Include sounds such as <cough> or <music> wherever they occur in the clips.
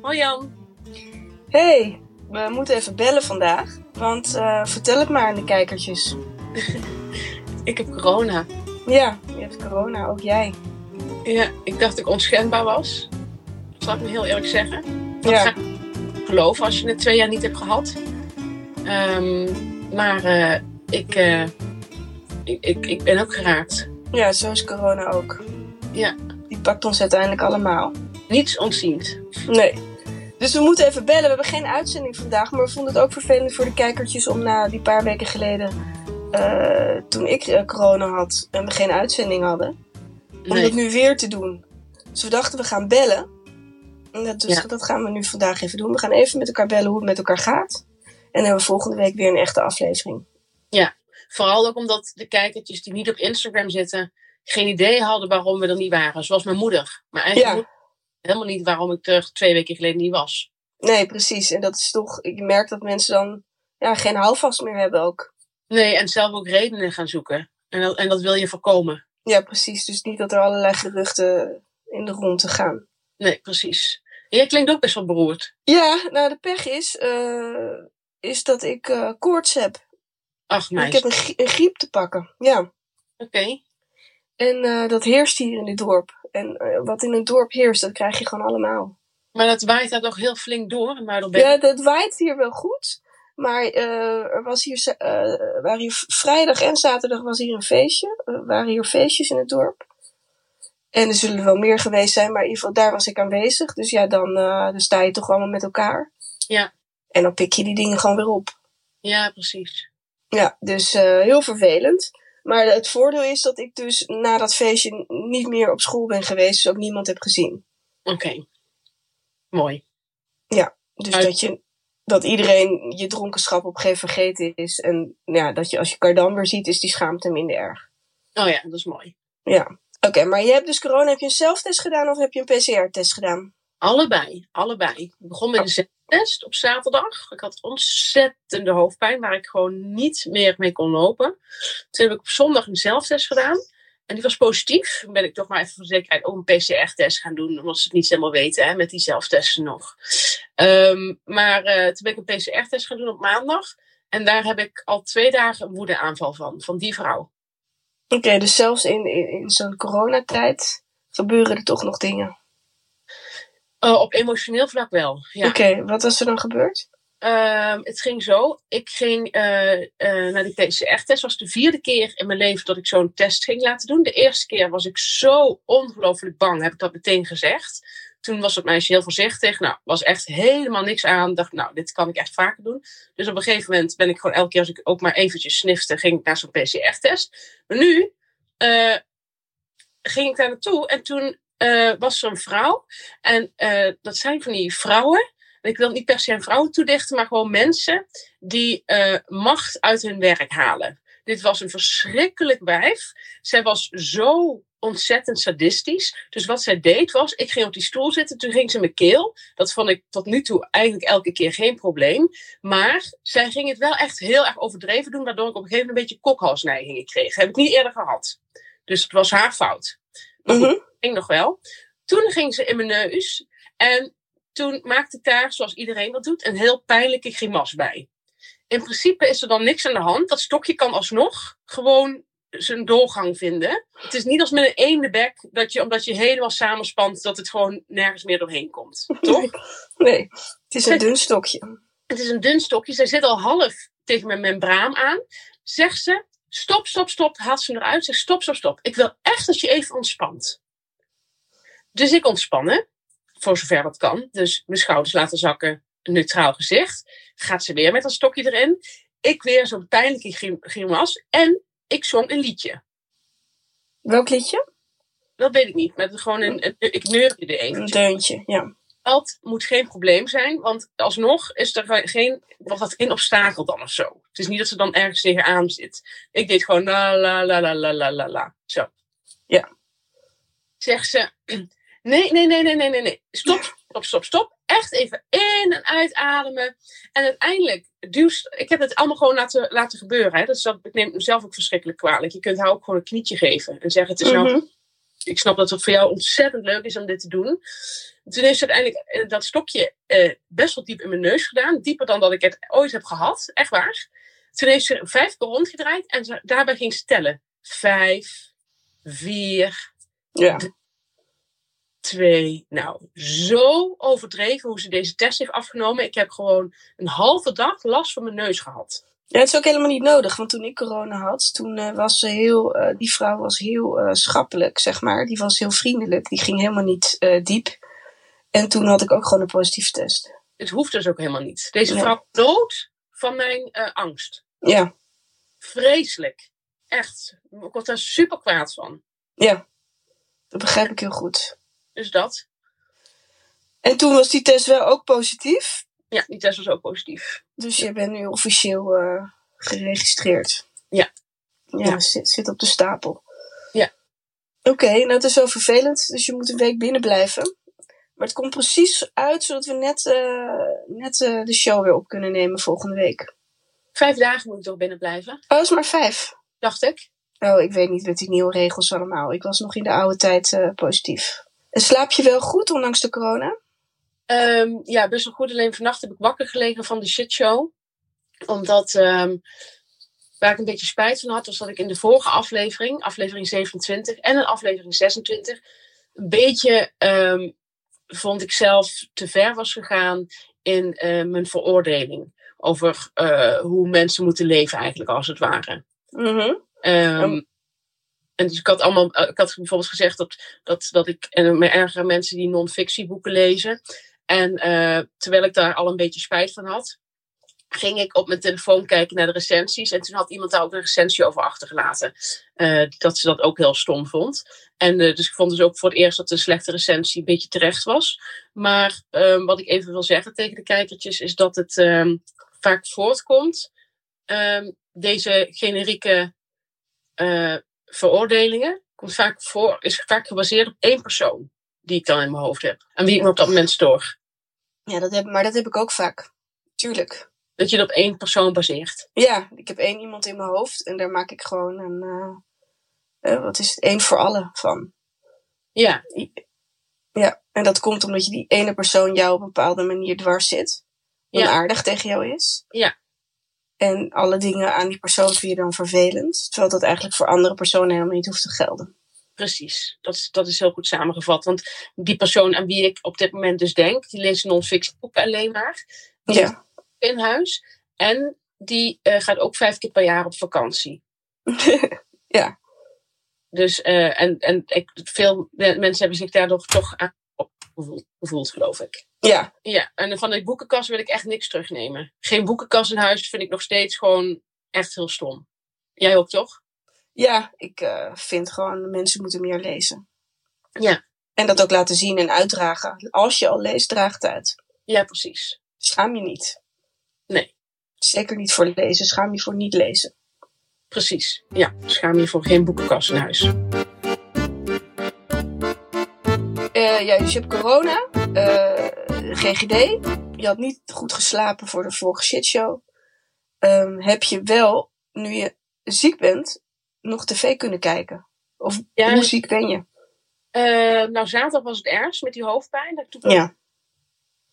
Hoi Jan. Hey, we moeten even bellen vandaag. Want uh, vertel het maar aan de kijkertjes. <laughs> ik heb corona. Ja, je hebt corona, ook jij. Ja, ik dacht dat ik onschendbaar was. Dat zal ik me heel eerlijk zeggen. Dat Ja. geloven als je het twee jaar niet hebt gehad. Ehm, maar eh, ik, eh, ik, ik, ik ben ook geraakt. Ja, zo is corona ook. Ja, Die pakt ons uiteindelijk allemaal. Niets ontziend. Nee. Dus we moeten even bellen. We hebben geen uitzending vandaag. Maar we vonden het ook vervelend voor de kijkertjes om na die paar weken geleden. eh, toen ik eh, corona had en we geen uitzending hadden. Om Nee. dat nu weer te doen. Dus we dachten we gaan bellen. En dat, dus Ja. dat gaan we nu vandaag even doen. We gaan even met elkaar bellen hoe het met elkaar gaat. En dan hebben we volgende week weer een echte aflevering. Ja, vooral ook omdat de kijkertjes die niet op Instagram zitten, geen idee hadden waarom we er niet waren. Zoals mijn moeder. Maar eigenlijk Ja. Helemaal niet waarom ik er twee weken geleden niet was. Nee, precies. En dat is toch, ik merk dat mensen dan ja, geen houvast meer hebben ook. Nee, en zelf ook redenen gaan zoeken. En dat, en dat wil je voorkomen. Ja, precies. Dus niet dat er allerlei geruchten in de ronde gaan. Nee, precies. Jij klinkt ook best wel beroerd. Ja, nou de pech is, eh, is dat ik eh, koorts heb. Ach, Ik meisje. heb een, grie- een griep te pakken. Ja. Oké. En eh, dat heerst hier in dit dorp. En eh, wat in een dorp heerst, dat krijg je gewoon allemaal. Maar dat waait daar toch heel flink door in Muidelberg? Ja, dat waait hier wel goed. Maar eh, er was hier, waren hier vrijdag en zaterdag was hier een feestje. Er waren hier feestjes in het dorp. En er zullen wel meer geweest zijn, maar in ieder geval daar was ik aanwezig. Dus ja, dan, dan sta je toch allemaal met elkaar. Ja. En dan pik je die dingen gewoon weer op. Ja, precies. Ja, dus heel vervelend. Maar het voordeel is dat ik dus na dat feestje niet meer op school ben geweest. Dus ook niemand heb gezien. Oké. Mooi. Dus Uit- dat, je, dat iedereen je dronkenschap op een gegeven moment vergeten is. En ja, dat je als je elkaar dan weer ziet, is die schaamte minder erg. Oh ja, dat is mooi. Ja. Oké, maar je hebt dus corona. Heb je een zelftest gedaan of heb je een PCR-test gedaan? Allebei, allebei. Ik begon met een zelftest op zaterdag. Ik had ontzettende hoofdpijn, waar ik gewoon niet meer mee kon lopen. Toen heb ik op zondag een zelftest gedaan. En die was positief. Toen ben ik toch maar even voor zekerheid ook een PCR-test gaan doen. Omdat ze het niet helemaal weten, hè, met die zelftesten nog. Ehm, maar eh, toen ben ik een PCR-test gaan doen op maandag. En daar heb ik al twee dagen een woedeaanval van. Van die vrouw. Oké, dus zelfs in, in, in zo'n coronatijd gebeuren er toch nog dingen. Eh, op emotioneel vlak wel, ja. Oké, wat was er dan gebeurd? Ehm, het ging zo. Ik ging eh, eh, naar die PCR-test. Het was de vierde keer in mijn leven dat ik zo'n test ging laten doen. De eerste keer was ik zo ongelooflijk bang, heb ik dat meteen gezegd. Toen was het meisje heel voorzichtig. Nou, was echt helemaal niks aan. Dacht, nou, dit kan ik echt vaker doen. Dus op een gegeven moment ben ik gewoon elke keer als ik ook maar eventjes snifte, ging ik naar zo'n PCR-test. Maar nu ging ik daar naartoe en toen eh, was er een vrouw. En eh, dat zijn van die vrouwen. En ik wil niet per se aan vrouwen toedichten, maar gewoon mensen die eh, macht uit hun werk halen. Dit was een verschrikkelijk wijf. Zij was zo ontzettend sadistisch. Dus wat zij deed was, ik ging op die stoel zitten, toen ging ze mijn keel. Dat vond ik tot nu toe eigenlijk elke keer geen probleem. Maar zij ging het wel echt heel erg overdreven doen, waardoor ik op een gegeven moment een beetje kokhalsneigingen kreeg. heb ik niet eerder gehad. Dus het was haar fout. Maar goed, Mhm. ging nog wel. Toen ging ze in mijn neus. En toen maakte ik daar, zoals iedereen dat doet, een heel pijnlijke grimas bij. In principe is er dan niks aan de hand. Dat stokje kan alsnog gewoon zijn doorgang vinden. Het is niet als met een eendenbek, dat je, omdat je helemaal samenspant, dat het gewoon nergens meer doorheen komt. Toch? <laughs> Nee, het is een dun stokje. Het is een dun stokje. Zij zit al half tegen mijn membraan aan. Zegt ze, stop, stop, stop. Haalt ze eruit. Zegt, stop, stop, stop. Ik wil echt dat je even ontspant. Dus ik ontspannen. Voor zover dat kan. Dus mijn schouders laten zakken. Een neutraal gezicht. Gaat ze weer met dat stokje erin. Ik weer zo'n pijnlijke grim- grimas. En ik zong een liedje. Welk liedje? Dat weet ik niet. Maar gewoon een, een- ik neurde er even. Een deuntje, ja. dat moet geen probleem zijn, want alsnog is er geen, wordt dat geen obstakel dan of zo. Het is niet dat ze dan ergens tegenaan zit. Ik deed gewoon la la la la la la la la. Zo. Ja. Zegt ze, nee, nee, nee, nee, nee, nee, nee. Stop, stop, stop, stop. Echt even in en uitademen. En uiteindelijk duwst, ik heb het allemaal gewoon laten, laten gebeuren. Hè. Dat is dat, ik neem mezelf ook verschrikkelijk kwalijk. Je kunt haar ook gewoon een knietje geven en zeggen, het is nou Mhm. ik snap dat het voor jou ontzettend leuk is om dit te doen. Toen heeft ze uiteindelijk eh, dat stokje eh, best wel diep in mijn neus gedaan. Dieper dan dat ik het ooit heb gehad. Echt waar. Toen heeft ze vijf keer rondgedraaid en ze, daarbij ging ze tellen. Vijf, vier, Ja. twee. Nou, zo overdreven hoe ze deze test heeft afgenomen. Ik heb gewoon een halve dag last van mijn neus gehad. Ja, het is ook helemaal niet nodig, want toen ik corona had, toen eh, was ze heel, eh, die vrouw was heel eh, schappelijk, zeg maar. Die was heel vriendelijk, die ging helemaal niet diep. En toen had ik ook gewoon een positieve test. Het hoeft dus ook helemaal niet. Deze Nee. vrouw dood van mijn angst. Ja, Vreselijk. Echt. Ik word daar super kwaad van. ja, dat begrijp ik heel goed. Dus dat. En toen was die test wel ook positief, Ja, die test was ook positief. dus je bent nu officieel eh, geregistreerd. Ja. Ja, Ja. Zit, zit op de stapel. Ja. Oké, nou het is wel vervelend, dus je moet een week binnen blijven. Maar het komt precies uit, zodat we net, eh, net eh, de show weer op kunnen nemen volgende week. Vijf dagen moet ik toch binnen blijven, Oh, is maar vijf. Dacht ik. Oh, ik weet niet met die nieuwe regels allemaal. Ik was nog in de oude tijd eh, positief. En slaap je wel goed, ondanks de corona? Ehm, ja, best wel goed. Alleen vannacht heb ik wakker gelegen van de shitshow. Omdat, ehm, waar ik een beetje spijt van had, was dat ik in de vorige aflevering, aflevering 27 en een aflevering 26, een beetje, ehm, vond ik zelf, te ver was gegaan in eh, mijn veroordeling. Over eh, hoe mensen moeten leven eigenlijk, als het ware. Mhm. Ehm, Oh. En dus ik had allemaal, ik had bijvoorbeeld gezegd dat, dat, dat ik en me erger aan mensen die non-fictieboeken lezen. En eh, terwijl ik daar al een beetje spijt van had, ging ik op mijn telefoon kijken naar de recensies. En toen had iemand daar ook een recensie over achtergelaten. eh, dat ze dat ook heel stom vond. En eh, dus ik vond dus ook voor het eerst dat de slechte recensie een beetje terecht was. Maar ehm, wat ik even wil zeggen tegen de kijkertjes is dat het ehm, vaak voortkomt. Deze generieke eh, veroordelingen komt vaak voor, is vaak gebaseerd op één persoon die ik dan in mijn hoofd heb. En wie ik me op dat moment stoor. Ja, dat heb, maar dat heb ik ook vaak. Tuurlijk. Dat je het op één persoon baseert. Ja, ik heb één iemand in mijn hoofd en daar maak ik gewoon een, eh, eh, wat is het, één voor allen van. Ja, Ja, en dat komt omdat je die ene persoon jou op een bepaalde manier dwars zit. Ja. Onaardig tegen jou is. Ja. En alle dingen aan die persoon vind je dan vervelend. Terwijl dat eigenlijk voor andere personen helemaal niet hoeft te gelden. precies. Dat is, dat is heel goed samengevat. Want die persoon aan wie ik op dit moment dus denk, die leest non-fiction boeken alleen maar. Ja. in huis. En die eh, gaat ook vijf keer per jaar op vakantie. <laughs> ja. Dus, eh, en, en ik, veel mensen hebben zich daardoor toch aan gevoeld, geloof ik. Ja. Ja, en van de boekenkast wil ik echt niks terugnemen. Geen boekenkast in huis vind ik nog steeds gewoon echt heel stom. Jij ook toch? Ja, ik eh, vind gewoon mensen moeten meer lezen. Ja. En dat ook laten zien en uitdragen. Als je al leest, draag het uit. Ja, precies. Schaam je niet. Nee. Zeker niet voor lezen. Schaam je voor niet lezen. Precies. Ja, schaam je voor geen boekenkast in huis. Eh, ja, dus je hebt corona, eh, GGD. Je had niet goed geslapen voor de vorige shitshow. Ehm, heb je wel, nu je ziek bent, nog tv kunnen kijken? Of Ja. hoe ziek ben je? Eh, nou, zaterdag was het ergst met die hoofdpijn. Dat toen Ja.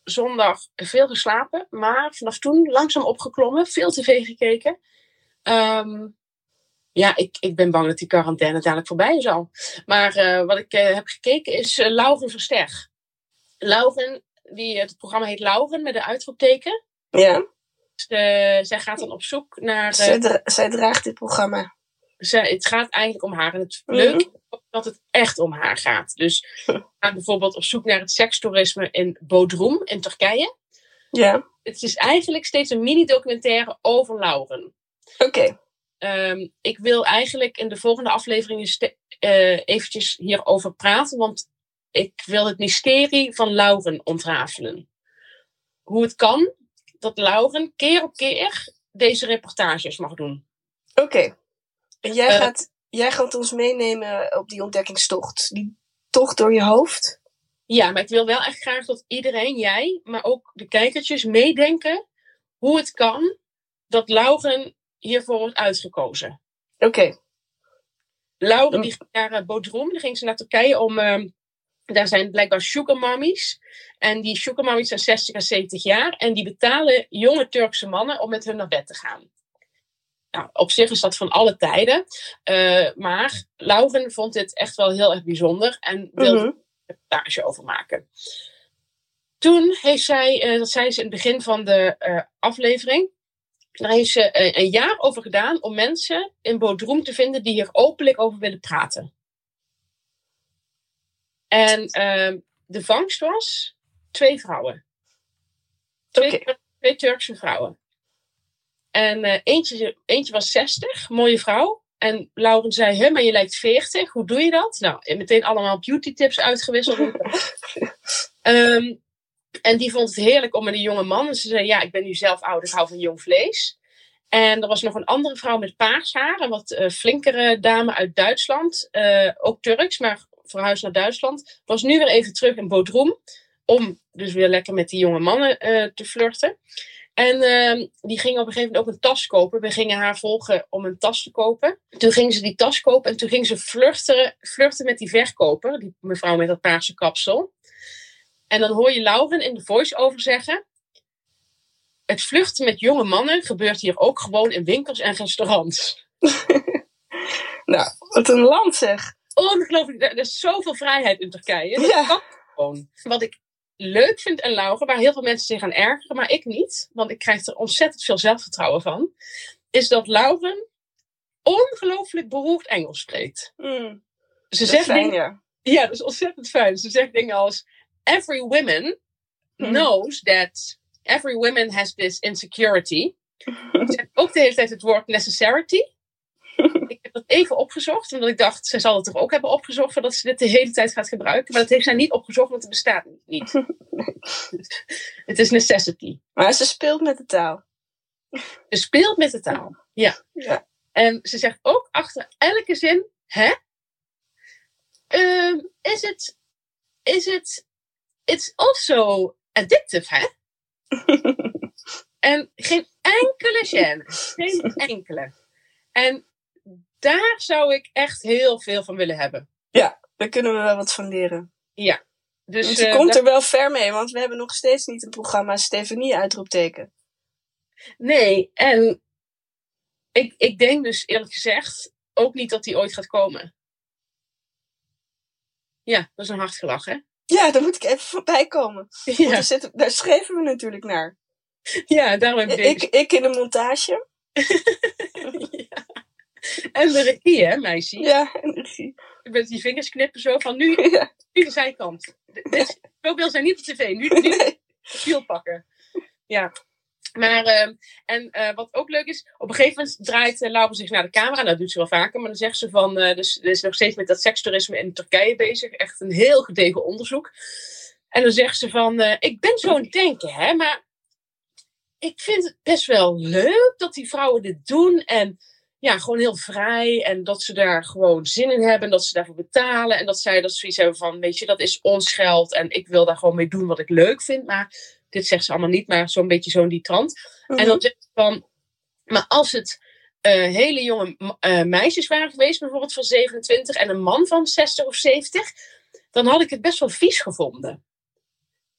zondag veel geslapen. Maar vanaf toen langzaam opgeklommen. Veel tv gekeken. Ehm, ja, ik, ik ben bang dat die quarantaine dadelijk voorbij is al. Maar eh, wat ik eh, heb gekeken is uh, Lauren Verster. Lauren, die, het programma heet Lauren met een uitroepteken. Ja. Dus, eh, zij gaat dan op zoek naar... eh, Zij, dra- zij draagt dit programma. zij, het gaat eigenlijk om haar. En het Mhm. leuke is dat het echt om haar gaat. Dus <laughs> ze bijvoorbeeld op zoek naar het sekstoerisme in Bodrum in Turkije. Ja. Het is eigenlijk steeds een mini-documentaire over Lauren. Oké. Ehm, ik wil eigenlijk in de volgende afleveringen ste- eh, eventjes hierover praten, want ik wil het mysterie van Lauren ontrafelen. Hoe het kan dat Lauren keer op keer deze reportages mag doen. Oké. En jij, Eh. gaat, jij gaat ons meenemen op die ontdekkingstocht. Die tocht door je hoofd. Ja, maar ik wil wel echt graag dat iedereen, jij, maar ook de kijkertjes, meedenken hoe het kan dat Lauren hiervoor wordt uitgekozen. Oké. Laura die ging naar uh, Bodrum, dan ging ze naar Turkije om. Uh, daar zijn blijkbaar sugar mummies. En die sugar mummies zijn 60 à 70 jaar. En die betalen jonge Turkse mannen om met hun naar bed te gaan. Nou, op zich is dat van alle tijden. Uh, maar Lauren vond dit echt wel heel erg bijzonder. En wilde mm -hmm. een reportage over maken. Toen heeft zij, uh, dat zei ze in het begin van de aflevering. Daar heeft ze een jaar over gedaan om mensen in Bodrum te vinden die hier openlijk over willen praten. En uh, de vangst was twee vrouwen. Twee, okay. twee Turkse vrouwen. En uh, eentje, eentje was 60, mooie vrouw. En Lauren zei, hé, maar je lijkt 40. Hoe doe je dat? Nou, meteen allemaal beauty tips uitgewisseld. um, <laughs> en die vond het heerlijk om met een jonge man. En ze zei, ja, ik ben nu zelf oud, ik hou van jong vlees. En er was nog een andere vrouw met paars haar. Een wat uh, flinkere dame uit Duitsland. Uh, ook Turks, maar verhuisd naar Duitsland. Was nu weer even terug in Bodrum. Om dus weer lekker met die jonge mannen uh, te flirten. En uh, die ging op een gegeven moment ook een tas kopen. We gingen haar volgen om een tas te kopen. Toen ging ze die tas kopen en toen ging ze flirten, flirten met die verkoper. Die mevrouw met dat paarse kapsel. En dan hoor je Lauren in de voice-over zeggen... Het vluchten met jonge mannen gebeurt hier ook gewoon in winkels en restaurants. <laughs> nou, wat een land zeg. Ongelooflijk. Er is zoveel vrijheid in Turkije. Dat ja. kan gewoon. Wat ik leuk vind aan Lauren, waar heel veel mensen zich aan ergeren, maar ik niet, want ik krijg er ontzettend veel zelfvertrouwen van, is dat Lauren ongelooflijk beroerd Engels spreekt. Mm, Ze zegt fijn, dingen, ja. ja, dat is ontzettend fijn. Ze zegt dingen als: Every woman Mm. knows that every woman has this insecurity. Ze zegt ook de hele tijd het woord necessity. <laughs> ik heb dat even opgezocht, omdat ik dacht, ze zal het toch ook hebben opgezocht voordat ze dit de hele tijd gaat gebruiken. Maar dat heeft zij niet opgezocht, want het bestaat niet. <laughs> het is necessity. Maar ze speelt met de taal. Ze speelt met de taal. Ja. Ja. En ze zegt ook achter elke zin, hè? Um, is het, is het, it's also addictive, hè? <laughs> en geen enkele gêne. Geen <laughs> enkele. En daar zou ik echt heel veel van willen hebben. Ja, daar kunnen we wel wat van leren. Ja. Dus, Want je uh, komt er wel ver mee, want we hebben nog steeds niet een programma Stefanie uitroepteken. Nee, en ik, ik denk dus eerlijk gezegd ook niet dat die ooit gaat komen. Ja, dat is een hard gelach, hè? Ja, daar moet ik even voorbij komen. Want Ja, daar, zitten, daar schreven we natuurlijk naar. ja daarom heb ik deze. Ik, ik in de montage. ja. En de regie, hè, meisje? Ja, en regie. Met die vingers knippen zo van nu, Ja, nu de zijkant. Dit- Zo wil zij niet op tv. Nu, nu nee. pakken. Ja. Maar, ehm, en eh, wat ook leuk is, op een gegeven moment draait uh, Laura zich naar de camera. Dat doet ze wel vaker. Maar dan zegt ze van, eh dus, er is nog steeds met dat sekstoerisme in Turkije bezig. Echt een heel gedegen onderzoek. En dan zegt ze van, ik ben zo aan het denken, hè. Maar ik vind het best wel leuk dat die vrouwen dit doen. En ja, gewoon heel vrij. En dat ze daar gewoon zin in hebben. En dat ze daarvoor betalen. En dat zij dat zoiets hebben van, weet je, dat is ons geld. En ik wil daar gewoon mee doen wat ik leuk vind. Maar dit zegt ze allemaal niet, maar zo'n beetje zo'n die trant. Mhm. En dan zegt ze van, maar als het eh, hele jonge eh, meisjes waren geweest, bijvoorbeeld van 27, en een man van 60 of 70, dan had ik het best wel vies gevonden.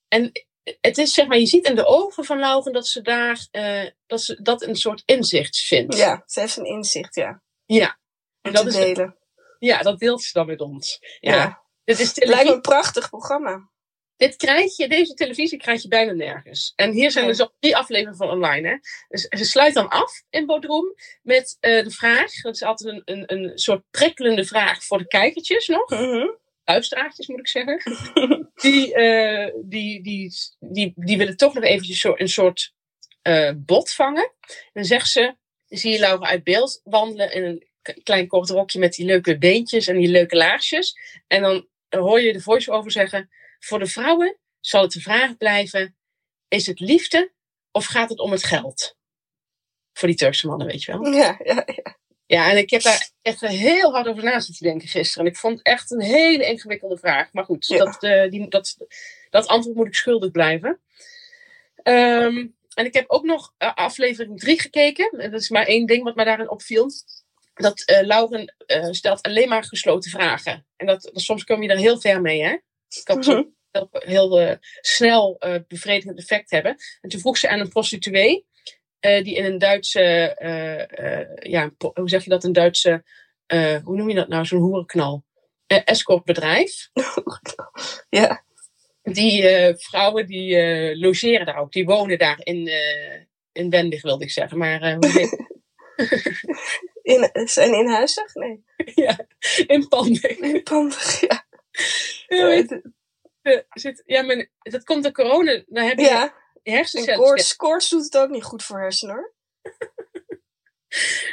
En het is zeg maar, je ziet in de ogen van Lauren dat ze daar, eh, dat ze dat een soort inzicht vindt. Ja, ze heeft een inzicht, ja. Ja. Om dat te is- delen. Ja, dat deelt ze dan met ons. Ja. Ja. Dit, is Het lijkt me een prachtig programma. Dit krijg je, deze televisie krijg je bijna nergens. En hier zijn Nee. dus al drie afleveringen van online. Hè? Dus ze sluit dan af in Bodrum met eh, de vraag. Dat is altijd een, een, een soort prikkelende vraag voor de kijkertjes nog. Mhm. Luisteraartjes moet ik zeggen. <laughs> Die, eh, die, die, die, die willen toch nog eventjes zo, een soort eh, bot vangen. En dan zegt ze, zie je Laura uit beeld wandelen in een klein kort rokje met die leuke beentjes en die leuke laarsjes. En dan hoor je de voice-over zeggen, voor de vrouwen zal het de vraag blijven, is het liefde of gaat het om het geld? Voor die Turkse mannen, weet je wel. Ja, ja, ja. Ja, en ik heb daar echt heel hard over na zitten denken gisteren. En ik vond het echt een hele ingewikkelde vraag. Maar goed, Ja. dat, eh, die, dat, dat antwoord moet ik schuldig blijven. Ehm, en ik heb ook nog eh, aflevering 3 gekeken. En Dat is maar één ding wat mij daarin opviel. dat eh Lauren stelt alleen maar gesloten vragen. En dat, dat- soms kom je er heel ver mee, hè? Het kan soms heel, heel eh, snel eh, bevredigend effect hebben. En toen vroeg ze aan een prostituee, eh, die in een Duitse, ja, hoe zeg je dat, een Duitse, hoe noem je dat nou, zo'n hoerenknal, escortbedrijf. <laughs> Ja. Die vrouwen die logeren daar ook, die wonen daar in, in Wendig, wilde ik zeggen. Maar hoe heet <laughs> In, zijn inhuizig? Nee. <laughs> ja, in Panding. Nee, pandig, ja. Ja, weet je, eh, zit, ja, maar dat komt door corona. Dan heb je Ja, hersencellen. koorts, koorts doet het ook niet goed voor hersenen hoor. <laughs>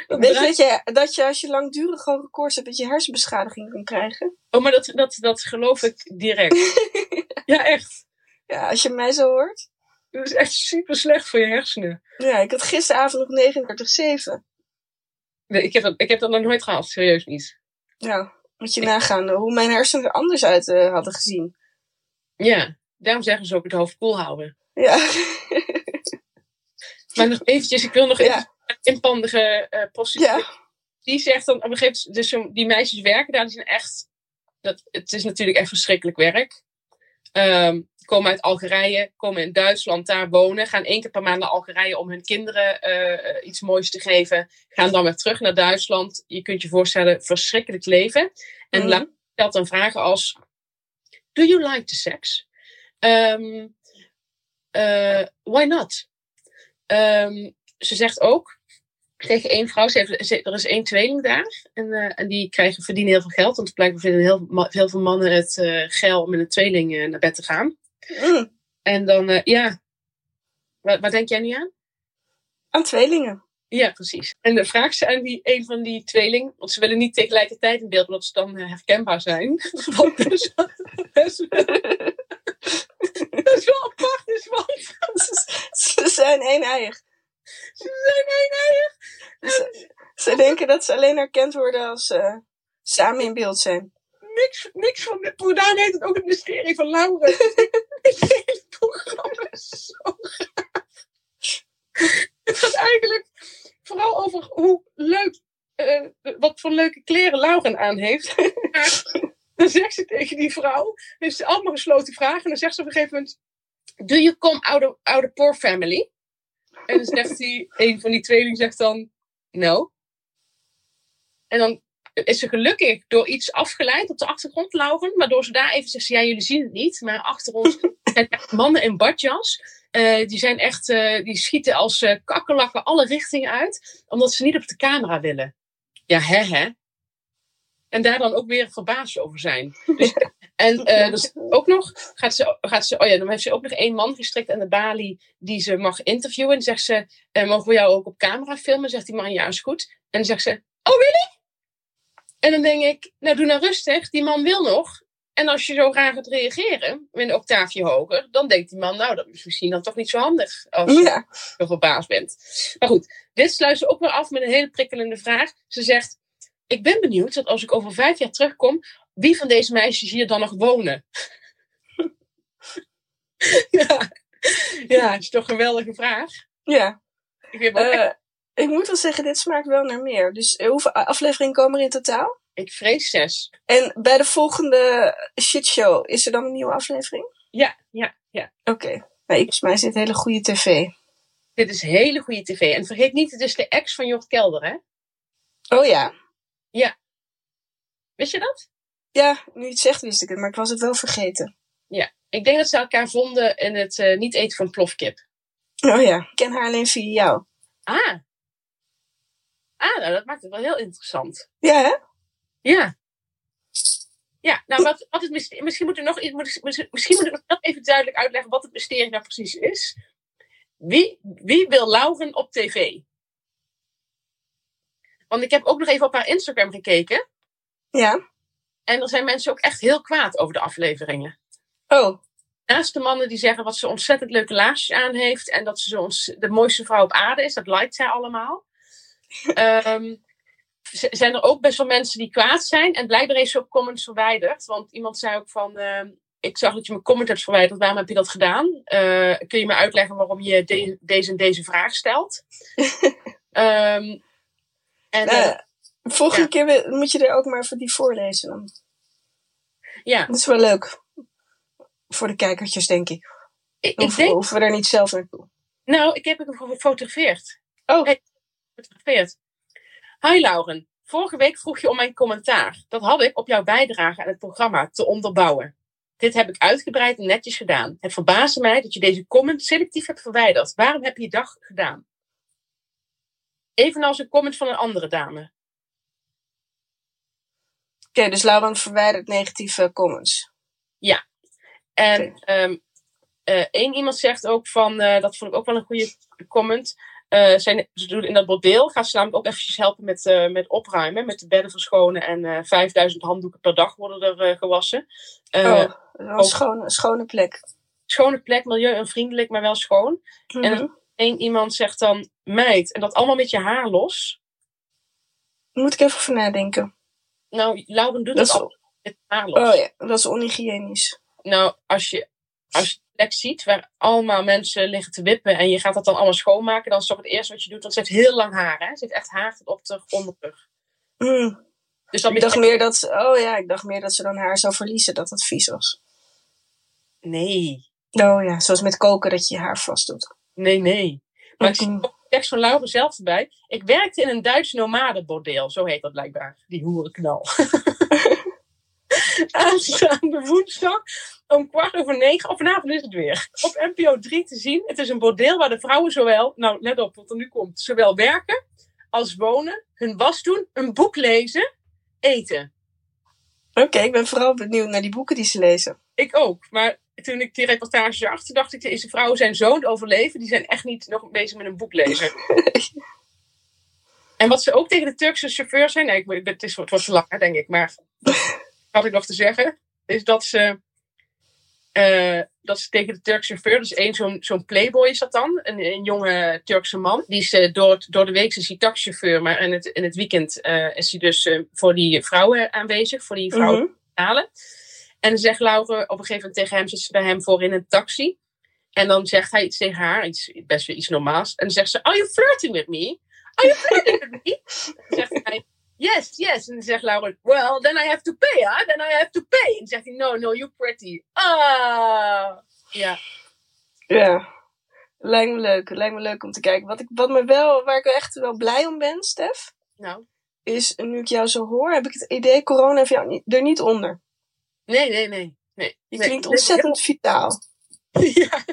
Dat Weet je dat, je dat je als je langdurig hoge koorts hebt, dat je hersenbeschadiging kan krijgen? Oh, maar dat, dat, dat geloof ik direct. <laughs> ja, echt. Ja, als je mij zo hoort. Dat is echt super slecht voor je hersenen. Ja, ik had gisteravond nog 39,7. Nee, ik, heb dat, ik heb dat nog nooit gehad, serieus niet. Nou, moet je nagaan hoe mijn hersenen er anders uit eh, hadden gezien. Ja, daarom zeggen ze ook het hoofd koel houden. Ja, <laughs> Maar nog eventjes, ik wil nog Ja. even een inpandige prostituee. ja. Die zegt dan op een gegeven moment, dus die meisjes werken daar, die zijn echt, dat, het is natuurlijk echt verschrikkelijk werk. Komen uit Algerije, komen in Duitsland daar wonen, gaan één keer per maand naar Algerije om hun kinderen eh, eh, iets moois te geven, gaan dan weer terug naar Duitsland. Je kunt je voorstellen, verschrikkelijk leven. En Mhm. Lau stelt dan vragen als, do you like the sex? Ehm, eh, why not? Ehm, ze zegt ook tegen één vrouw, ze heeft, ze- er is één tweeling daar. En, en die krijgen, verdienen heel veel geld. Want blijkbaar vinden heel, heel veel mannen het eh geil om met een tweeling naar bed te gaan. Mm, En dan, eh, ja. Waar, waar denk jij nu aan? aan tweelingen. Ja, precies. En dan vraagt ze aan die, een van die tweeling, want ze willen niet tegelijkertijd in beeld, omdat ze dan eh, herkenbaar zijn. Wat dus best wel, dat is wel apart is, want Ze zijn één-eiig. ze zijn een Ze, ze denken dat ze alleen herkend worden als ze samen in beeld zijn. Niks, niks van programma heet het ook het mysterie van Laura. <laughs> Het hele programma is zo gaaf. Het gaat eigenlijk vooral over hoe leuk, eh, wat voor leuke kleren Lauren aan heeft. Dan zegt ze tegen die vrouw, heeft ze allemaal gesloten vragen. En dan zegt ze op een gegeven moment, do you come out of, out of poor family? En dan zegt die, een van die tweelingen zegt dan, no. En dan is ze gelukkig door iets afgeleid op de achtergrond, Lauren. Waardoor ze daar even zegt, ja, jullie zien het niet. Maar achter ons <laughs> zijn echt mannen in badjas. Eh, die zijn echt, eh, die schieten als eh kakkerlakken alle richtingen uit. Omdat ze niet op de camera willen. Ja, hè, hè. En daar dan ook weer verbaasd over zijn. Dus, <laughs> en dus ook nog gaat ze, gaat ze, oh ja, dan heeft ze ook nog één man gestrikt aan de balie die ze mag interviewen. En zegt ze, mogen we jou ook op camera filmen? Zegt die man, ja, is goed. En dan zegt ze, oh, really? En dan denk ik, nou doe nou rustig, die man wil nog. En als je zo raar gaat reageren, met een octaafje hoger, dan denkt die man, nou, dat is misschien dan toch niet zo handig als je Ja, zo verbaasd bent. Maar goed, dit sluit ze ook weer af met een hele prikkelende vraag. Ze zegt, ik ben benieuwd dat als ik over vijf jaar terugkom, wie van deze meisjes hier dan nog wonen? <laughs> ja. ja, het is toch een geweldige vraag. ja. Ik weet wel echt- Eh, ik moet wel zeggen, dit smaakt wel naar meer. Dus hoeveel afleveringen komen er in totaal? ik vrees zes. En bij de volgende shitshow, is er dan een nieuwe aflevering? Ja, ja, ja. Oké. Nou, ik- volgens mij is dit hele goede tv. Dit is hele goede tv. En vergeet niet, het is de ex van Jort Kelder, hè? Oh ja. Wist je dat? Ja, nu je het zegt wist ik het, maar ik was het wel vergeten. Ja. Ik denk dat ze elkaar vonden in het eh, niet eten van plofkip. Oh ja, ik ken haar alleen via jou. Ah. Ah, nou, dat maakt het wel heel interessant. Ja, hè? Ja. Ja, nou, wat, wat het mysterie, misschien moet er nog misschien misschien moet ik nog even duidelijk uitleggen wat het mysterie nou precies is. Wie, wie wil Lauren op tv? Want ik heb ook nog even op haar Instagram gekeken. Ja. En er zijn mensen ook echt heel kwaad over de afleveringen. Oh, Naast de mannen die zeggen wat ze ontzettend leuke laarsjes aan heeft. En dat ze zo ons, de mooiste vrouw op aarde is. Dat liked zij allemaal. Ehm, zijn er ook best wel mensen die kwaad zijn. En blijkbaar heeft ze ook comments verwijderd. Want iemand zei ook van... ehm, ik zag dat je mijn comment hebt verwijderd. Waarom heb je dat gedaan? Eh, kun je me uitleggen waarom je de- deze en deze vraag stelt? <laughs> Ehm, en, eh, eh, Volgende Ja. keer moet je er ook maar even die voorlezen dan. Ja, Dat is wel leuk. Voor de kijkertjes, denk ik. ik, ik Of denk, hoeven we er niet zelf naartoe. nou, ik heb hem gefotografeerd. Oh, Hey. Gefotografeerd. Hi Lauren, vorige week vroeg je om mijn commentaar. Dat had ik op jouw bijdrage aan het programma te onderbouwen. Dit heb ik uitgebreid en netjes gedaan. Het verbaasde mij dat je deze comment selectief hebt verwijderd. Waarom heb je dag gedaan? Evenals een comment van een andere dame. oké, dus Lauren verwijdert negatieve comments. En Oké. ehm, eh, één iemand zegt ook van, eh, dat vond ik ook wel een goede comment. Eh, zijn, ze doen in dat bordeel gaan ze namelijk ook eventjes helpen met, eh, met opruimen, met de bedden verschonen. En eh 5000 handdoeken per dag worden er gewassen. Oh, een schone, schone plek. Schone plek, milieu en vriendelijk, maar wel schoon. En Mhm. Eén iemand zegt dan, meid, en dat allemaal met je haar los. Moet ik even over nadenken. Nou, Lauren doet Dat dat is, al met haar los. oh ja, dat is onhygiënisch. Nou, als je, als je plek ziet waar allemaal mensen liggen te wippen en je gaat dat dan allemaal schoonmaken, dan is toch het eerste wat je doet, want ze heeft heel lang haar, hè? Ze heeft echt haar tot op de onderrug. Mm. Dus dan Ik dacht meer dat ze, oh ja, ik dacht meer dat ze dan haar zou verliezen, dat het vies was. Nee, Oh ja, zoals met koken dat je je haar vast doet. nee, nee. Maar ik zie ook de tekst van Lauren zelf erbij. Ik werkte in een Duits nomadenbordeel, zo heet dat blijkbaar, die hoerenknal. <laughs> Aanstaande woensdag om kwart over negen, of vanavond is het weer, op NPO 3 te zien. Het is een bordeel waar de vrouwen zowel, nou let op wat er nu komt, zowel werken als wonen, hun was doen, een boek lezen, eten. Oké, ik ben vooral benieuwd naar die boeken die ze lezen. Ik ook, maar toen ik die reportage zag, dacht ik, deze vrouwen zijn zo aan het overleven, die zijn echt niet nog bezig met een boek lezen. <laughs> en wat ze ook tegen de Turkse chauffeur zijn, nee, ik, het, is, het wordt te lang, denk ik, maar had ik nog te zeggen, is dat ze, eh, dat ze tegen de Turkse chauffeur, dus één zo'n zo'n playboy is dat dan, een, een jonge Turkse man, die is eh, door, het- door de week is hij taxichauffeur, maar in het, in het weekend eh, is hij dus voor die vrouwen aanwezig, voor die vrouwen betalen. En dan zegt Laura op een gegeven moment tegen hem, zit ze bij hem voor in een taxi. En dan zegt hij iets tegen haar, iets, best wel iets normaals. En dan zegt ze, are you flirting with me? Are you flirting with me? Yes. En dan zegt Laura, well, then I have to pay, huh? Then I have to pay. En dan zegt hij, no, no, you're pretty. Ah. Ja, Ja, lijkt me leuk. Lijkt me leuk om te kijken. Wat, ik, wat me wel, waar ik echt wel blij om ben, Stef, nou. is nu ik jou zo hoor, heb ik het idee, corona heeft jou er niet onder. Nee, nee, nee. nee. Je Nee, klinkt ontzettend vitaal. <laughs> Ja.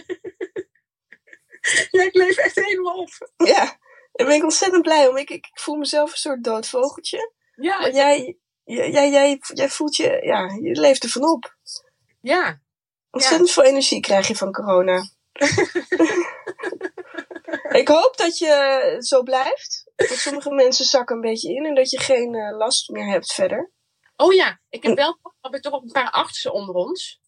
ja, ik leef echt helemaal op. Ja, daar ben ik ontzettend blij om. Ik, ik, ik voel mezelf een soort dood vogeltje. Ja, Maar jij, jij, jij, jij, voelt je, ja, je leeft ervan op. ja. Ontzettend veel energie krijg je van corona. <laughs> ik hoop dat je zo blijft. Want sommige mensen zakken een beetje in en dat je geen eh, last meer hebt verder. Oh ja, ik heb wel heb ik toch ook een paar artsen onder ons.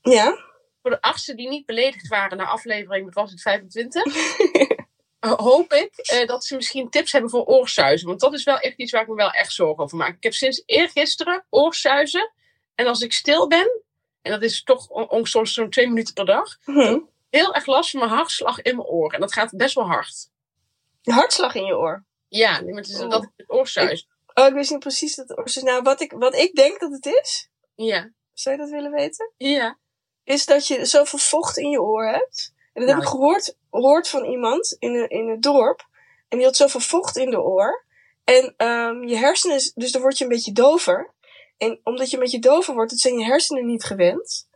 Ja, voor de artsen die niet beledigd waren na aflevering, wat was het, 25? <laughs> eh, hoop ik eh, dat ze misschien tips hebben voor oorsuizen. Want dat is wel echt iets waar ik me wel echt zorgen over maak. Ik heb sinds eergisteren oorsuizen. En als ik stil ben, en dat is toch soms zo'n twee minuten per dag, hm. heel erg last van mijn hartslag in mijn oor. En dat gaat best wel hard. Je hartslag in je oor. Ja, nee, maar het is Oh. dat het oorsuis. Oh, ik wist niet precies dat het oor is. Nou, wat ik, wat ik denk dat het is, Ja, zou je dat willen weten? ja. Is dat je zoveel vocht in je oor hebt. En dat heb Nou, ik gehoord, gehoord van iemand in, een- in het dorp. En die had zoveel vocht in de oor. En ehm, je hersenen, dus dan word je een beetje dover. En omdat je een beetje dover wordt, dat zijn je hersenen niet gewend.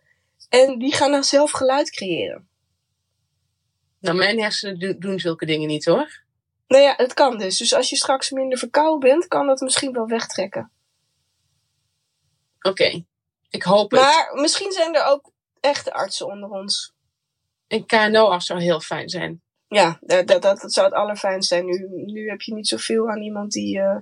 En die gaan dan zelf geluid creëren. Nou, mijn hersenen do- doen zulke dingen niet hoor. Nou ja, het kan dus. Dus als je straks minder verkouden bent, kan dat misschien wel wegtrekken. Oké, ik hoop het. Maar misschien zijn er ook echte artsen onder ons. Een KNO-arts zou heel fijn zijn. Ja, dat, dat, dat zou het allerfijnst zijn. Nu, nu heb je niet zoveel aan iemand die uh,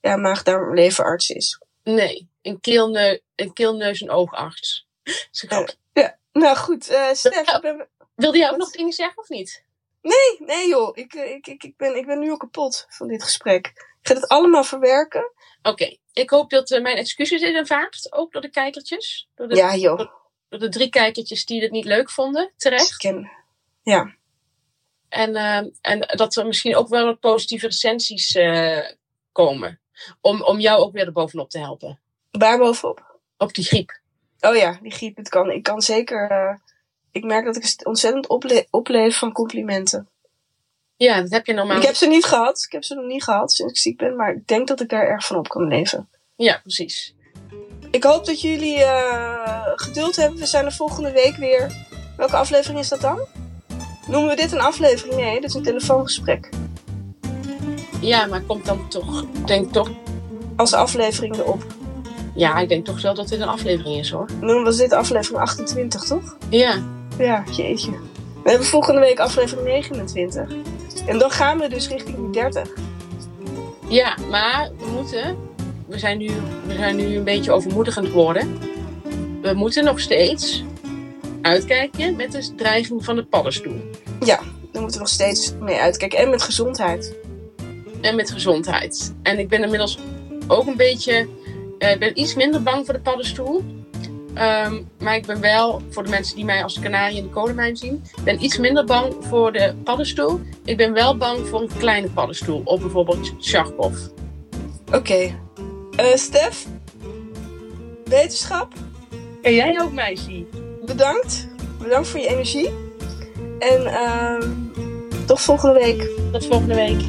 ja, maag-darm-leverarts is. Nee, een, keelneu een keelneus- en oogarts. Grapje. Ja, nou goed. Uh, Stef, ik ben... Wilde jij ook nog dingen zeggen of niet? Nee, nee joh. Ik, eh, ik, ik, ik, ben, ik ben nu al kapot van dit gesprek. Ik ga het allemaal verwerken. Oké, okay. ik hoop dat uh, mijn excuses is aanvaard. Ook door de kijkertjes. Door de, ja joh. Door, de drie kijkertjes die het niet leuk vonden. Terecht. Ken. Ja. En, uh, en dat er misschien ook wel wat positieve recensies uh, komen. Om, om jou ook weer erbovenop te helpen. Waar bovenop? Op die griep. Oh ja, die griep. Het kan, ik kan zeker... eh, ik merk dat ik ontzettend ople opleef van complimenten. Ja, dat heb je normaal. Ik heb ze niet gehad. Ik heb ze nog niet gehad sinds ik ziek ben. Maar ik denk dat ik daar erg van op kan leven. Ja, precies. Ik hoop dat jullie eh, geduld hebben. We zijn er volgende week weer. Welke aflevering is dat dan? Noemen we dit een aflevering? Nee, dit is een telefoongesprek. Ja, maar komt dan toch, ik denk toch, Als aflevering erop. ja, ik denk toch wel dat dit een aflevering is hoor. Dan was dit aflevering 28, toch? Ja, Ja, jeetje. We hebben volgende week aflevering 29. En dan gaan we dus richting die 30. ja, maar we moeten, we zijn nu, we zijn nu een beetje overmoedigend worden. We moeten nog steeds uitkijken met de dreiging van de paddenstoel. Ja, daar moeten we nog steeds mee uitkijken. En met gezondheid. En met gezondheid. En ik ben inmiddels ook een beetje, eh, ik ben iets minder bang voor de paddenstoel. Ehm, maar ik ben wel, voor de mensen die mij als kanarie in de kolenmijn zien, ben iets minder bang voor de paddenstoel. Ik ben wel bang voor een kleine paddenstoel, op bijvoorbeeld Sharkov. Oké. Eh, Stef? Wetenschap? En jij ook, meisje? Bedankt. Bedankt voor je energie. En ehm tot volgende week. Tot volgende week.